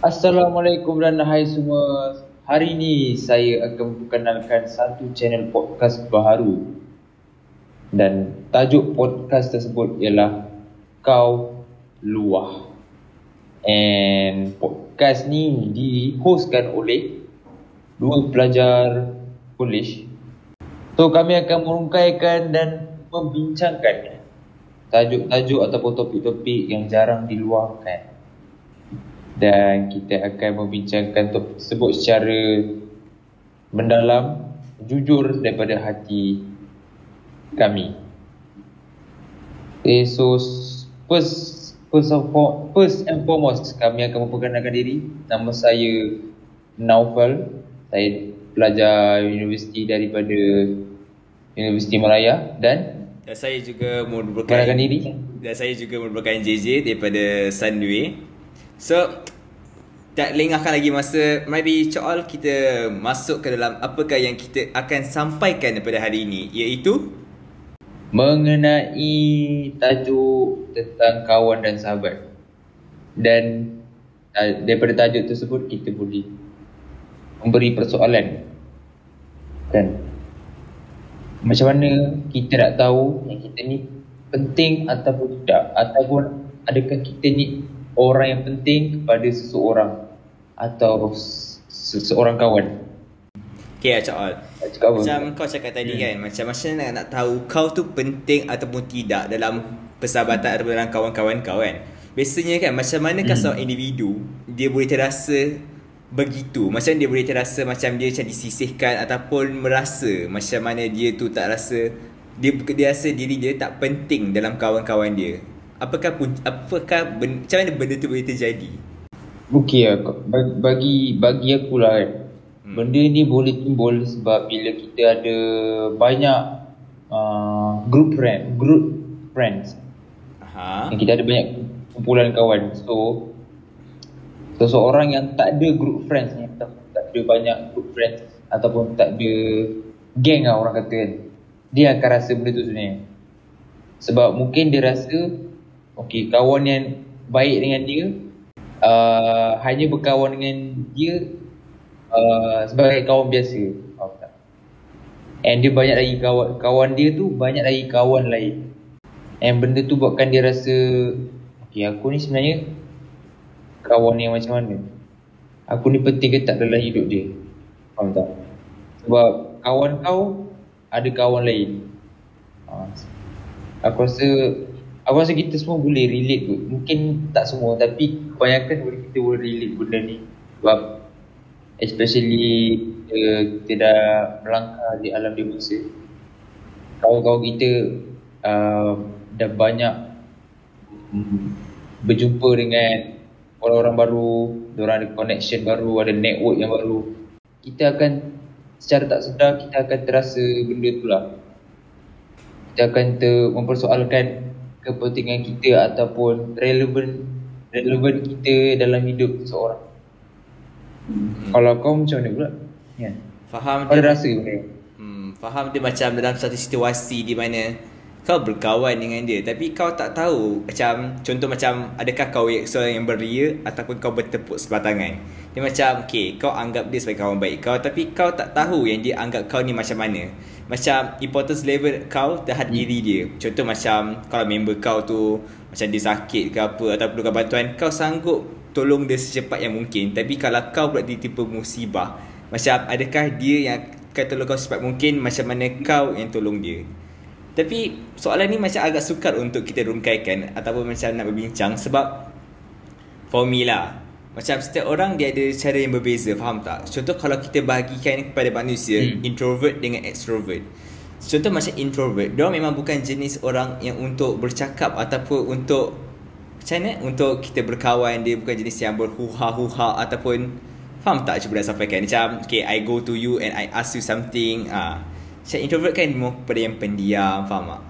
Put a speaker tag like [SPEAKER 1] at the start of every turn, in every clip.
[SPEAKER 1] Assalamualaikum dan hai semua. Hari ini saya akan memperkenalkan satu channel podcast baru. Dan tajuk podcast tersebut ialah Kau Luah. And podcast ni dihostkan oleh dua pelajar college. So kami akan merungkaikan dan membincangkan tajuk-tajuk ataupun topik-topik yang jarang diluahkan dan kita akan membincangkan topik tersebut secara mendalam, jujur daripada hati kami. Okay, so first, first, of first and foremost kami akan memperkenalkan diri. Nama saya Naufal. Saya pelajar universiti daripada Universiti Malaya dan
[SPEAKER 2] dan saya juga merupakan
[SPEAKER 1] diri.
[SPEAKER 2] Dan saya juga merupakan JJ daripada Sunway. So tak lengahkan lagi masa Mari Coal kita masuk ke dalam Apakah yang kita akan sampaikan daripada hari ini Iaitu
[SPEAKER 1] mengenai tajuk tentang kawan dan sahabat. Dan daripada tajuk tersebut kita boleh memberi persoalan. Kan? Macam mana kita nak tahu yang kita ni penting ataupun tidak ataupun adakah kita ni orang yang penting kepada seseorang atau seseorang kawan.
[SPEAKER 2] Okay Acak All
[SPEAKER 1] Cakap apa?
[SPEAKER 2] Macam kau cakap tadi hmm. kan Macam macam mana nak, nak tahu Kau tu penting ataupun tidak Dalam persahabatan Ataupun dalam kawan-kawan kau kan Biasanya kan Macam mana hmm. seorang individu Dia boleh terasa Begitu Macam dia boleh terasa Macam dia macam disisihkan Ataupun merasa Macam mana dia tu tak rasa Dia, dia rasa diri dia tak penting Dalam kawan-kawan dia Apakah pun Apakah ben, Macam mana benda tu boleh terjadi
[SPEAKER 1] Okey lah bagi bagi aku lah kan. Hmm. Benda ni boleh timbul sebab bila kita ada banyak uh, group friend, group friends.
[SPEAKER 2] Aha.
[SPEAKER 1] Kita ada banyak kumpulan kawan. So seseorang yang tak ada group friends ni tak, tak ada banyak group friends ataupun tak ada geng lah orang kata kan. Dia akan rasa benda tu sebenarnya. Sebab mungkin dia rasa okey kawan yang baik dengan dia uh, hanya berkawan dengan dia uh, sebagai kawan biasa. Faham tak? And dia banyak lagi kawan kawan dia tu banyak lagi kawan lain. And benda tu buatkan dia rasa okay, aku ni sebenarnya kawan yang macam mana? Aku ni penting ke tak dalam hidup dia? Faham tak? Sebab kawan kau ada kawan lain. Uh, aku rasa aku rasa kita semua boleh relate tu. Mungkin tak semua tapi kebanyakan boleh kita boleh relate benda ni. Sebab especially uh, kita dah melangkah di alam dewasa. Kawan-kawan kita uh, dah banyak um, berjumpa dengan orang-orang baru, orang ada connection baru, ada network yang baru. Kita akan secara tak sedar kita akan terasa benda tu lah. Kita akan ter mempersoalkan kepentingan kita ataupun relevan relevan kita dalam hidup seseorang. Hmm. Kalau kau macam mana pula? Ya.
[SPEAKER 2] Faham
[SPEAKER 1] kau ada rasa benda?
[SPEAKER 2] Hmm, faham dia macam dalam satu situasi di mana kau berkawan dengan dia tapi kau tak tahu macam contoh macam adakah kau seorang yang beria ataupun kau bertepuk sebelah tangan dia macam okay kau anggap dia sebagai kawan baik kau tapi kau tak tahu yang dia anggap kau ni macam mana macam importance level kau terhadap hmm. diri dia. Contoh macam kalau member kau tu macam dia sakit ke apa atau perlukan bantuan kau sanggup tolong dia secepat yang mungkin. Tapi kalau kau pula ditipu musibah macam adakah dia yang akan tolong kau secepat mungkin? Macam mana kau yang tolong dia? Tapi soalan ni macam agak sukar untuk kita rungkaikan ataupun macam nak berbincang sebab for me lah macam setiap orang dia ada cara yang berbeza faham tak? Contoh kalau kita bahagikan kepada manusia hmm. introvert dengan extrovert. Contoh macam introvert, dia memang bukan jenis orang yang untuk bercakap ataupun untuk macam mana? Untuk kita berkawan dia bukan jenis yang berhuha-huha ataupun faham tak cuba nak sampaikan macam okay I go to you and I ask you something ah macam introvert kan more pada yang pendiam Faham tak?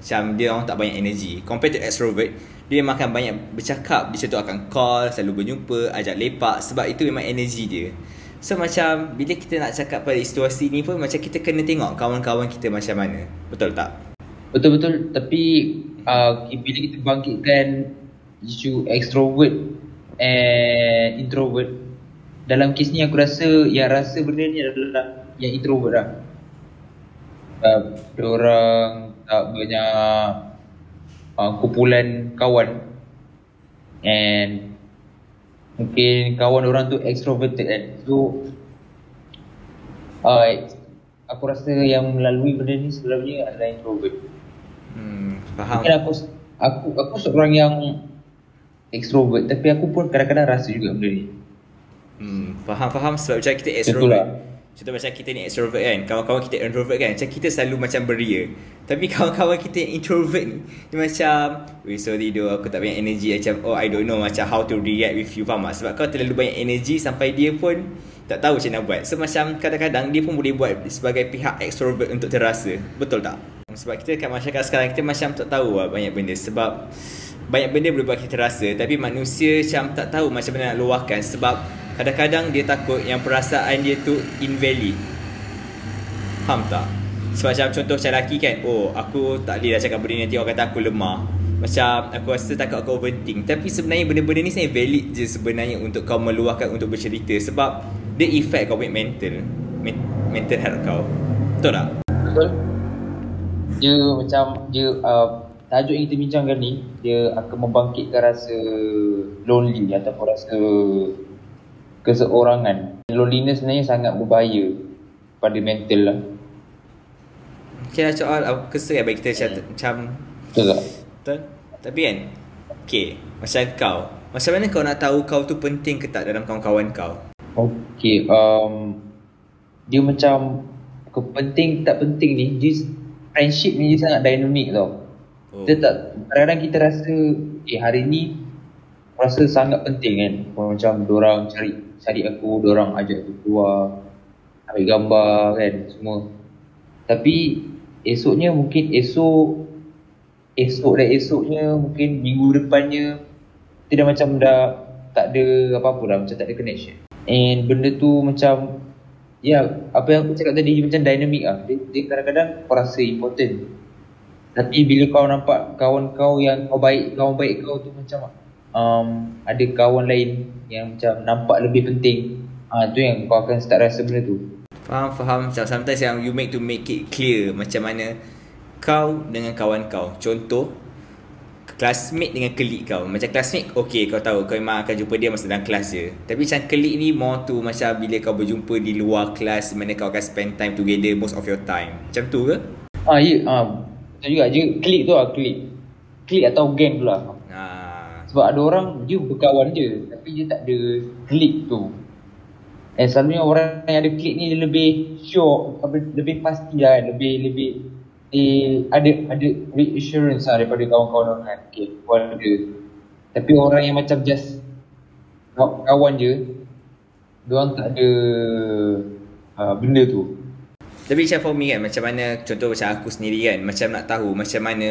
[SPEAKER 2] Macam dia orang tak banyak energy Compared to extrovert Dia memang akan banyak bercakap Dia contoh akan call Selalu berjumpa Ajak lepak. Sebab itu memang energy dia. So macam Bila kita nak cakap pada situasi ni pun Macam kita kena tengok Kawan-kawan kita macam mana. Betul tak?
[SPEAKER 1] Betul-betul. Tapi uh, Bila kita bangkitkan Isu extrovert and introvert dalam kes ni aku rasa yang rasa benda ni adalah yang introvert lah. Uh, orang tak banyak uh, kumpulan kawan and mungkin kawan orang tu extroverted kan so uh, aku rasa yang melalui benda ni sebenarnya adalah introvert
[SPEAKER 2] Hmm, faham.
[SPEAKER 1] mungkin aku aku aku seorang yang extrovert tapi aku pun kadang-kadang rasa juga benda ni
[SPEAKER 2] Hmm, faham faham sebab macam kita extrovert.
[SPEAKER 1] lah.
[SPEAKER 2] Contoh macam kita ni extrovert kan. Kawan-kawan kita introvert kan. Macam kita selalu macam beria. Tapi kawan-kawan kita yang introvert ni dia macam, "Weh sorry doh aku tak banyak energy macam oh I don't know macam how to react with you." Faham tak? Sebab kau terlalu banyak energy sampai dia pun tak tahu macam nak buat. So macam kadang-kadang dia pun boleh buat sebagai pihak extrovert untuk terasa. Betul tak? Sebab kita kat masyarakat sekarang kita macam tak tahu lah banyak benda sebab banyak benda boleh buat kita rasa tapi manusia macam tak tahu macam mana nak luahkan sebab kadang-kadang dia takut yang perasaan dia tu invalid. Faham tak? sebab macam contoh macam lelaki kan oh aku tak boleh dah cakap benda ni nanti orang kata aku lemah. Macam aku rasa takut aku overthink. Tapi sebenarnya benda-benda ni sebenarnya valid je sebenarnya untuk kau meluahkan untuk bercerita sebab dia effect kau punya mental men- mental health kau. Betul tak?
[SPEAKER 1] betul. Dia macam dia uh, tajuk yang kita bincangkan ni dia akan membangkitkan rasa lonely ataupun rasa keseorangan loneliness sebenarnya sangat berbahaya pada mental lah
[SPEAKER 2] Okay lah soal aku kesal kan bagi kita macam, macam
[SPEAKER 1] betul tak?
[SPEAKER 2] Betul? Tapi kan Okay Macam kau Macam mana kau nak tahu kau tu penting ke tak dalam kawan-kawan kau
[SPEAKER 1] Okay, um, dia macam kepenting tak penting ni, dia friendship ni dia sangat dynamic tau.
[SPEAKER 2] Oh.
[SPEAKER 1] Kita tak, kadang-kadang kita rasa, eh hari ni rasa sangat penting kan. Macam orang cari cari aku, orang ajak aku keluar, ambil gambar kan, semua. Tapi esoknya mungkin esok, esok dan esoknya mungkin minggu depannya, kita dah macam dah tak ada apa-apa dah, macam tak ada connection. And benda tu macam Ya, apa yang aku cakap tadi macam dynamic lah Dia, dia kadang-kadang kau rasa important Tapi bila kau nampak kawan kau yang kau baik, kawan baik kau tu macam um, Ada kawan lain yang macam nampak lebih penting. Ah tu yang kau akan start rasa benda tu.
[SPEAKER 2] Faham faham. Macam sometimes yang you make to make it clear Macam mana Kau dengan kawan kau. Contoh Classmate dengan kelik kau. Macam classmate Okay kau tahu Kau memang akan jumpa dia Masa dalam kelas je. Tapi macam kelik ni More tu macam Bila kau berjumpa di luar kelas Mana kau akan spend time together Most of your time. Macam tu ke?
[SPEAKER 1] Ah ya, ah, juga. Je klik tu lah klik Klik atau lah.
[SPEAKER 2] Ah,
[SPEAKER 1] Sebab ada orang dia berkawan je Tapi dia tak ada klik tu. And selalunya orang yang ada klik ni dia lebih sure Lebih pasti lah Lebih lebih eh, ada ada reassurance lah daripada kawan-kawan orang kan Okay, kawan ada Tapi orang yang macam just kaw- Kawan je Diorang tak ada uh, benda tu.
[SPEAKER 2] Tapi macam for me kan Macam mana Contoh macam aku sendiri kan Macam nak tahu Macam mana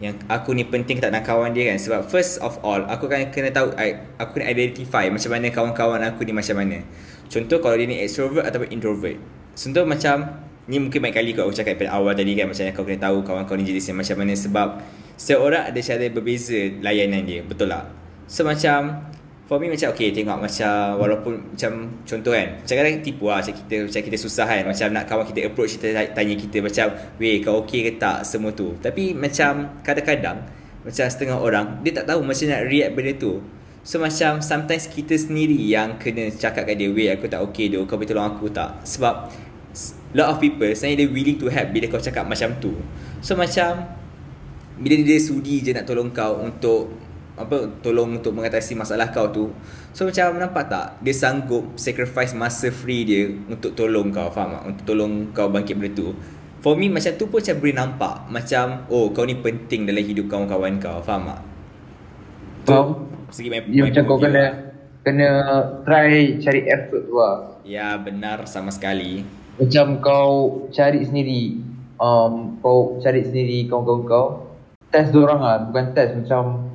[SPEAKER 2] Yang aku ni penting tak nak kawan dia kan. Sebab first of all Aku kan kena tahu I- Aku kena identify Macam mana kawan-kawan aku ni macam mana. Contoh kalau dia ni extrovert Ataupun introvert. Contoh macam Ni mungkin banyak kali kau aku cakap pada awal tadi kan Macam mana kau kena tahu Kawan kau ni jenis macam mana. Sebab Setiap orang ada cara berbeza Layanan dia Betul tak? So macam For me macam okay tengok macam walaupun macam contoh kan macam kadang tipu lah macam kita macam kita susah kan macam nak kawan kita approach kita tanya kita macam weh kau okay ke tak? semua tu. Tapi macam kadang-kadang macam setengah orang dia tak tahu macam nak react benda tu. So macam sometimes kita sendiri yang kena cakap kat dia weh aku tak okay doh kau boleh tolong aku tak? Sebab lot of people sebenarnya dia willing to help bila kau cakap macam tu. So macam bila dia sudi je nak tolong kau untuk apa tolong untuk mengatasi masalah kau tu. So macam nampak tak? Dia sanggup sacrifice masa free dia untuk tolong kau faham tak? Untuk tolong kau bangkit benda tu. For me macam tu pun macam boleh nampak. Macam oh kau ni penting dalam hidup kawan-kawan kau faham tak?
[SPEAKER 1] Faham?
[SPEAKER 2] segi my,
[SPEAKER 1] Dia
[SPEAKER 2] my
[SPEAKER 1] macam kau kena
[SPEAKER 2] lah.
[SPEAKER 1] Kena try cari effort tu lah.
[SPEAKER 2] Ya benar sama sekali.
[SPEAKER 1] Macam kau cari sendiri um, Kau cari sendiri kawan-kawan kau Test diorang lah. Bukan test macam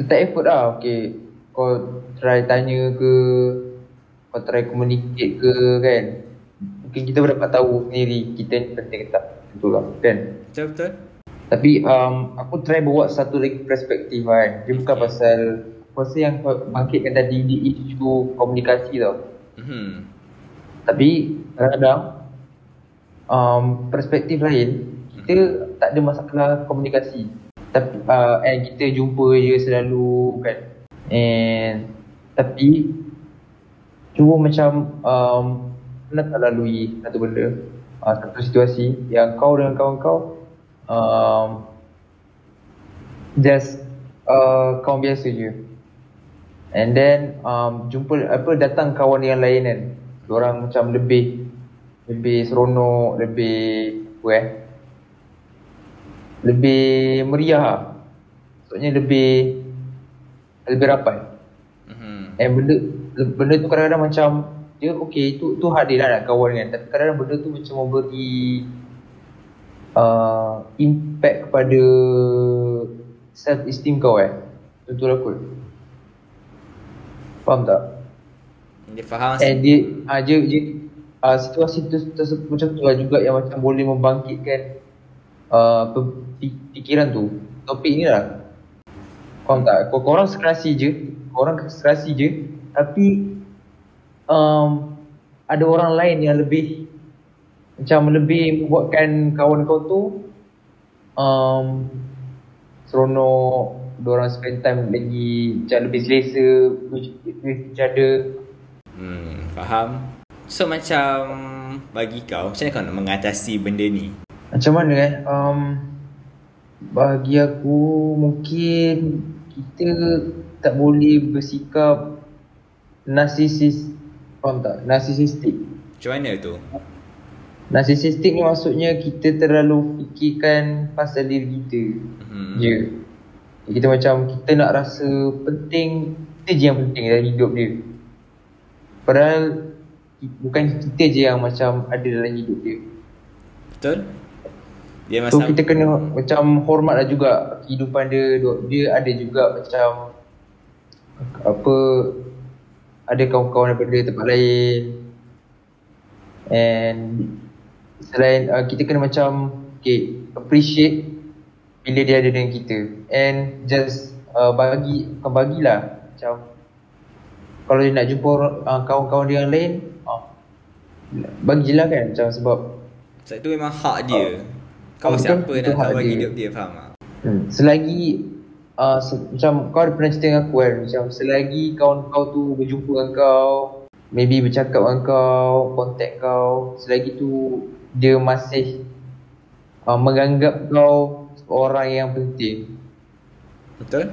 [SPEAKER 1] Letak effort lah Okay. Kau try tanya ke Kau try communicate ke kan? Mungkin kita dapat tahu sendiri Kita ni penting ke tak. Betul lah kan?
[SPEAKER 2] Betul betul.
[SPEAKER 1] Tapi um, aku try bawa satu lagi perspektif kan? Dia bukan pasal Kuasa yang kau bangkitkan tadi di isu komunikasi tau.
[SPEAKER 2] Hmm.
[SPEAKER 1] Tapi kadang-kadang um, perspektif lain kita tak ada masalah komunikasi. Tapi uh, and kita jumpa je selalu kan. And tapi cuba macam um, pernah tak lalui satu benda uh, satu situasi yang kau dengan kawan kau um, just uh, kawan biasa je and then um, jumpa apa datang kawan yang lain kan orang macam lebih lebih seronok lebih apa eh lebih meriah lah. maksudnya lebih lebih rapat
[SPEAKER 2] Hmm.
[SPEAKER 1] And benda benda tu kadang-kadang macam dia okey tu tu hak dia lah nak kawan kan tapi kadang-kadang benda tu macam memberi uh, impact kepada self esteem kau eh. Betul aku. Faham tak?
[SPEAKER 2] Dia faham
[SPEAKER 1] And dia uh, dia, dia uh, situasi tu tersebut macam tu lah juga yang macam boleh membangkitkan uh, fikiran tu. Topik ni lah. Faham tak? Kau korang serasi je, korang serasi je tapi um, ada orang lain yang lebih macam lebih membuatkan kawan kau tu um, seronok orang spend time lagi macam lebih selesa with each other
[SPEAKER 2] Hmm, faham. So macam bagi kau, macam mana kau nak mengatasi benda ni?
[SPEAKER 1] Macam mana eh? Um, bagi aku mungkin kita tak boleh bersikap narsisis faham tak? Narsisistik.
[SPEAKER 2] Macam mana tu?
[SPEAKER 1] Narsisistik ni maksudnya kita terlalu fikirkan pasal diri kita
[SPEAKER 2] Hmm.
[SPEAKER 1] je. Kita macam kita nak rasa penting, kita je yang penting dalam hidup dia. Padahal bukan kita je yang macam ada dalam hidup dia.
[SPEAKER 2] Betul? Dia
[SPEAKER 1] So kita kena macam hormat lah juga kehidupan dia. Dia ada juga macam Apa Ada kawan-kawan daripada tempat lain. And Selain uh, kita kena macam Okay Appreciate Bila dia ada dengan kita. And just uh, Bagi Bukan bagilah Macam Kalau dia nak jumpa orang, uh, kawan-kawan dia yang lain uh, Bagi je lah kan Macam sebab
[SPEAKER 2] Sebab tu memang hak dia. Kau siapa nak
[SPEAKER 1] hak
[SPEAKER 2] bagi
[SPEAKER 1] dia.
[SPEAKER 2] hidup dia, faham tak?
[SPEAKER 1] Hmm. Selagi uh, se- macam kau ada pernah cerita dengan aku kan macam selagi kawan kau tu berjumpa dengan kau maybe bercakap dengan kau contact kau selagi tu dia masih uh, menganggap kau orang yang penting
[SPEAKER 2] Betul?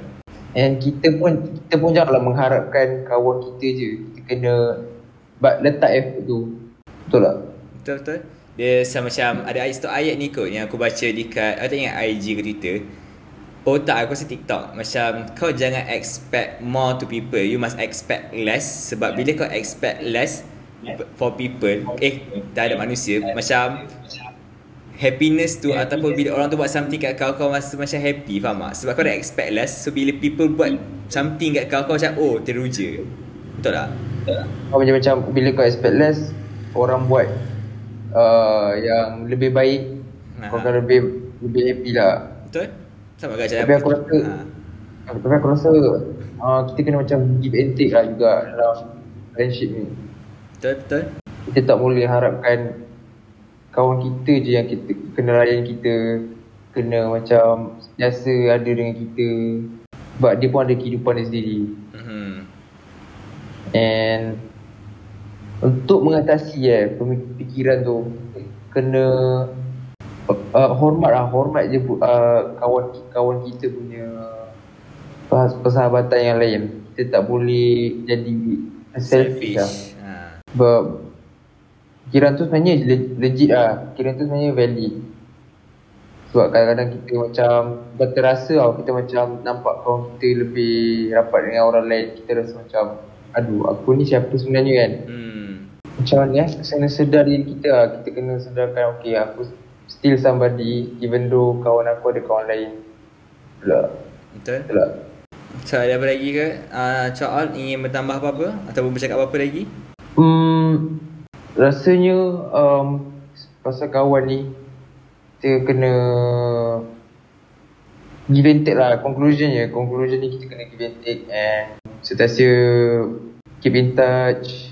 [SPEAKER 1] and kita pun kita pun janganlah mengharapkan kawan kita je kita kena letak effort tu betul tak
[SPEAKER 2] Betul betul. Dia sama macam ada ayat satu ayat ni kot yang aku baca dekat aku tak ingat IG ke Twitter. Oh tak aku rasa TikTok Macam kau jangan expect more to people You must expect less Sebab bila kau expect less For people Eh tak ada manusia Macam Happiness tu Ataupun bila orang tu buat something kat kau Kau rasa macam happy Faham tak? Sebab kau dah expect less So bila people buat Something kat kau Kau macam oh teruja Betul tak?
[SPEAKER 1] Kau macam macam bila kau expect less orang buat uh, yang lebih baik
[SPEAKER 2] Aha.
[SPEAKER 1] kau akan lebih lebih happy lah.
[SPEAKER 2] Betul? Sama macam
[SPEAKER 1] Tapi aku rasa
[SPEAKER 2] ha.
[SPEAKER 1] tapi aku rasa uh, kita kena macam give and take lah juga dalam friendship ni.
[SPEAKER 2] Betul betul
[SPEAKER 1] Kita tak boleh harapkan kawan kita je yang kita kena layan kita kena macam biasa ada dengan kita sebab dia pun ada kehidupan dia sendiri.
[SPEAKER 2] Mhm.
[SPEAKER 1] And untuk mengatasi eh pemikiran tu kena uh, hormat lah hormat je uh, kawan kawan kita punya pers- persahabatan yang lain. Kita tak boleh jadi selfish, lah.
[SPEAKER 2] ha.
[SPEAKER 1] Fikiran tu sebenarnya le- legit lah. Fikiran tu sebenarnya valid. Sebab kadang-kadang kita macam berterasa tau kita macam nampak kawan kita lebih rapat dengan orang lain. Kita rasa macam aduh aku ni siapa sebenarnya kan.
[SPEAKER 2] Hmm.
[SPEAKER 1] Macam mana eh kena sedar diri kita lah. Kita kena sedarkan okay aku still somebody even though kawan aku ada kawan lain. Betul tak?
[SPEAKER 2] Betul?
[SPEAKER 1] Tak?
[SPEAKER 2] So ada apa lagi ke? Uh, Cak ingin bertambah apa-apa? Ataupun bercakap apa-apa lagi?
[SPEAKER 1] Hmm, rasanya um, pasal kawan ni kita kena give and take lah conclusion je conclusion ni kita kena give and take and sentiasa keep in touch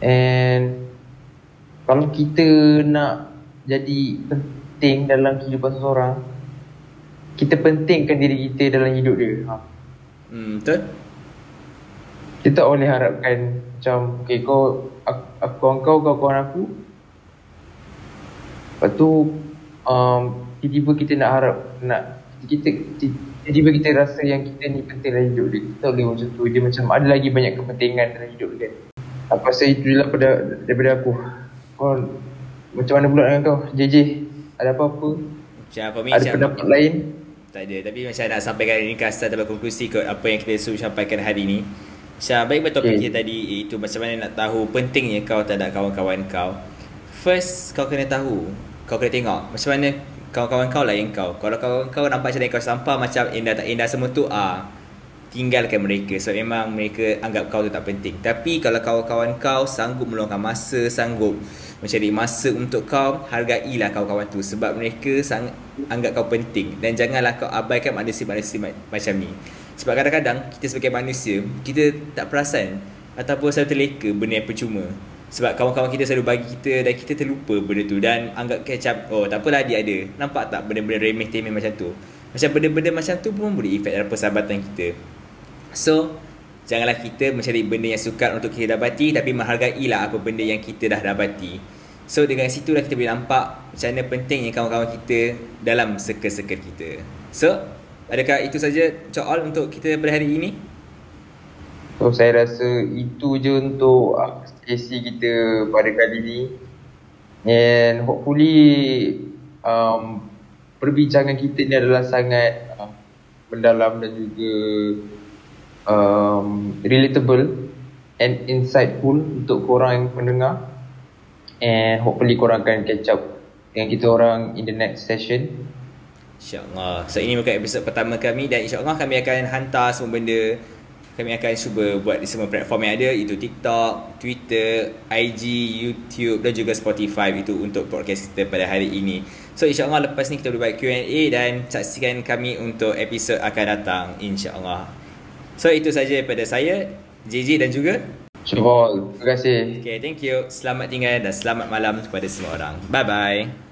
[SPEAKER 1] and kalau kita nak jadi penting dalam kehidupan seseorang kita pentingkan diri kita dalam hidup dia. Ha.
[SPEAKER 2] Hmm, betul?
[SPEAKER 1] kita tak boleh harapkan macam okay kau aku, aku kawan kau kau kawan aku. Lepas tu um, tiba-tiba kita nak harap nak kita tiba-tiba kita rasa yang kita ni penting dalam hidup dia. Kita tak boleh macam tu. Dia macam ada lagi banyak kepentingan dalam hidup dia apa saya itu je lah pada, daripada aku kau macam mana pula dengan kau JJ ada apa-apa
[SPEAKER 2] Macam apa
[SPEAKER 1] ada pendapat lain
[SPEAKER 2] tak ada. Tapi macam nak sampaikan ringkasan atau konklusi kot apa yang kita suruh sampaikan hari ni. Macam baik betul topik
[SPEAKER 1] Okay.
[SPEAKER 2] kita tadi iaitu macam mana nak tahu pentingnya kau terhadap kawan-kawan kau. First kau kena tahu, kau kena tengok macam mana kawan-kawan kau layan kau. Kalau kawan kau nampak macam kau sampah macam indah tak indah semua tu ah tinggalkan mereka sebab memang mereka anggap kau tu tak penting. Tapi kalau kawan-kawan kau sanggup meluangkan masa, sanggup mencari masa untuk kau, hargailah kawan-kawan tu sebab mereka sangat anggap kau penting dan janganlah kau abaikan manusia-manusia ma- macam ni. Sebab kadang-kadang kita sebagai manusia, kita tak perasan ataupun selalu terleka benda yang percuma. Sebab kawan-kawan kita selalu bagi kita dan kita terlupa benda tu dan anggap macam oh tak apalah dia ada. Nampak tak benda-benda remeh temeh macam tu. Macam benda-benda macam tu pun boleh efek dalam persahabatan kita. So, janganlah kita mencari benda yang sukar untuk kita dapati tapi menghargailah apa benda yang kita dah dapati. So, dengan situlah kita boleh nampak macam mana pentingnya kawan-kawan kita dalam circle-circle kita. So, adakah itu saja soal untuk kita pada hari ini?
[SPEAKER 1] So saya rasa itu je untuk sesi kita pada kali ni And hopefully um, Perbincangan kita ni adalah sangat uh, Mendalam dan juga um, Relatable And insightful untuk korang yang pendengar And hopefully korang akan catch up Dengan kita orang in the next session.
[SPEAKER 2] InsyaAllah. So, ini bukan episod pertama kami dan insyaAllah kami akan hantar semua benda. Kami akan cuba buat di semua platform yang ada. Itu TikTok, Twitter, IG, YouTube dan juga Spotify. Itu untuk podcast kita pada hari ini. So insyaAllah lepas ni kita boleh buat Q&A Dan saksikan kami untuk episod akan datang. InsyaAllah So itu saja daripada saya JJ dan juga
[SPEAKER 1] Syukur, terima kasih.
[SPEAKER 2] Okay thank you. Selamat tinggal dan selamat malam kepada semua orang. Bye bye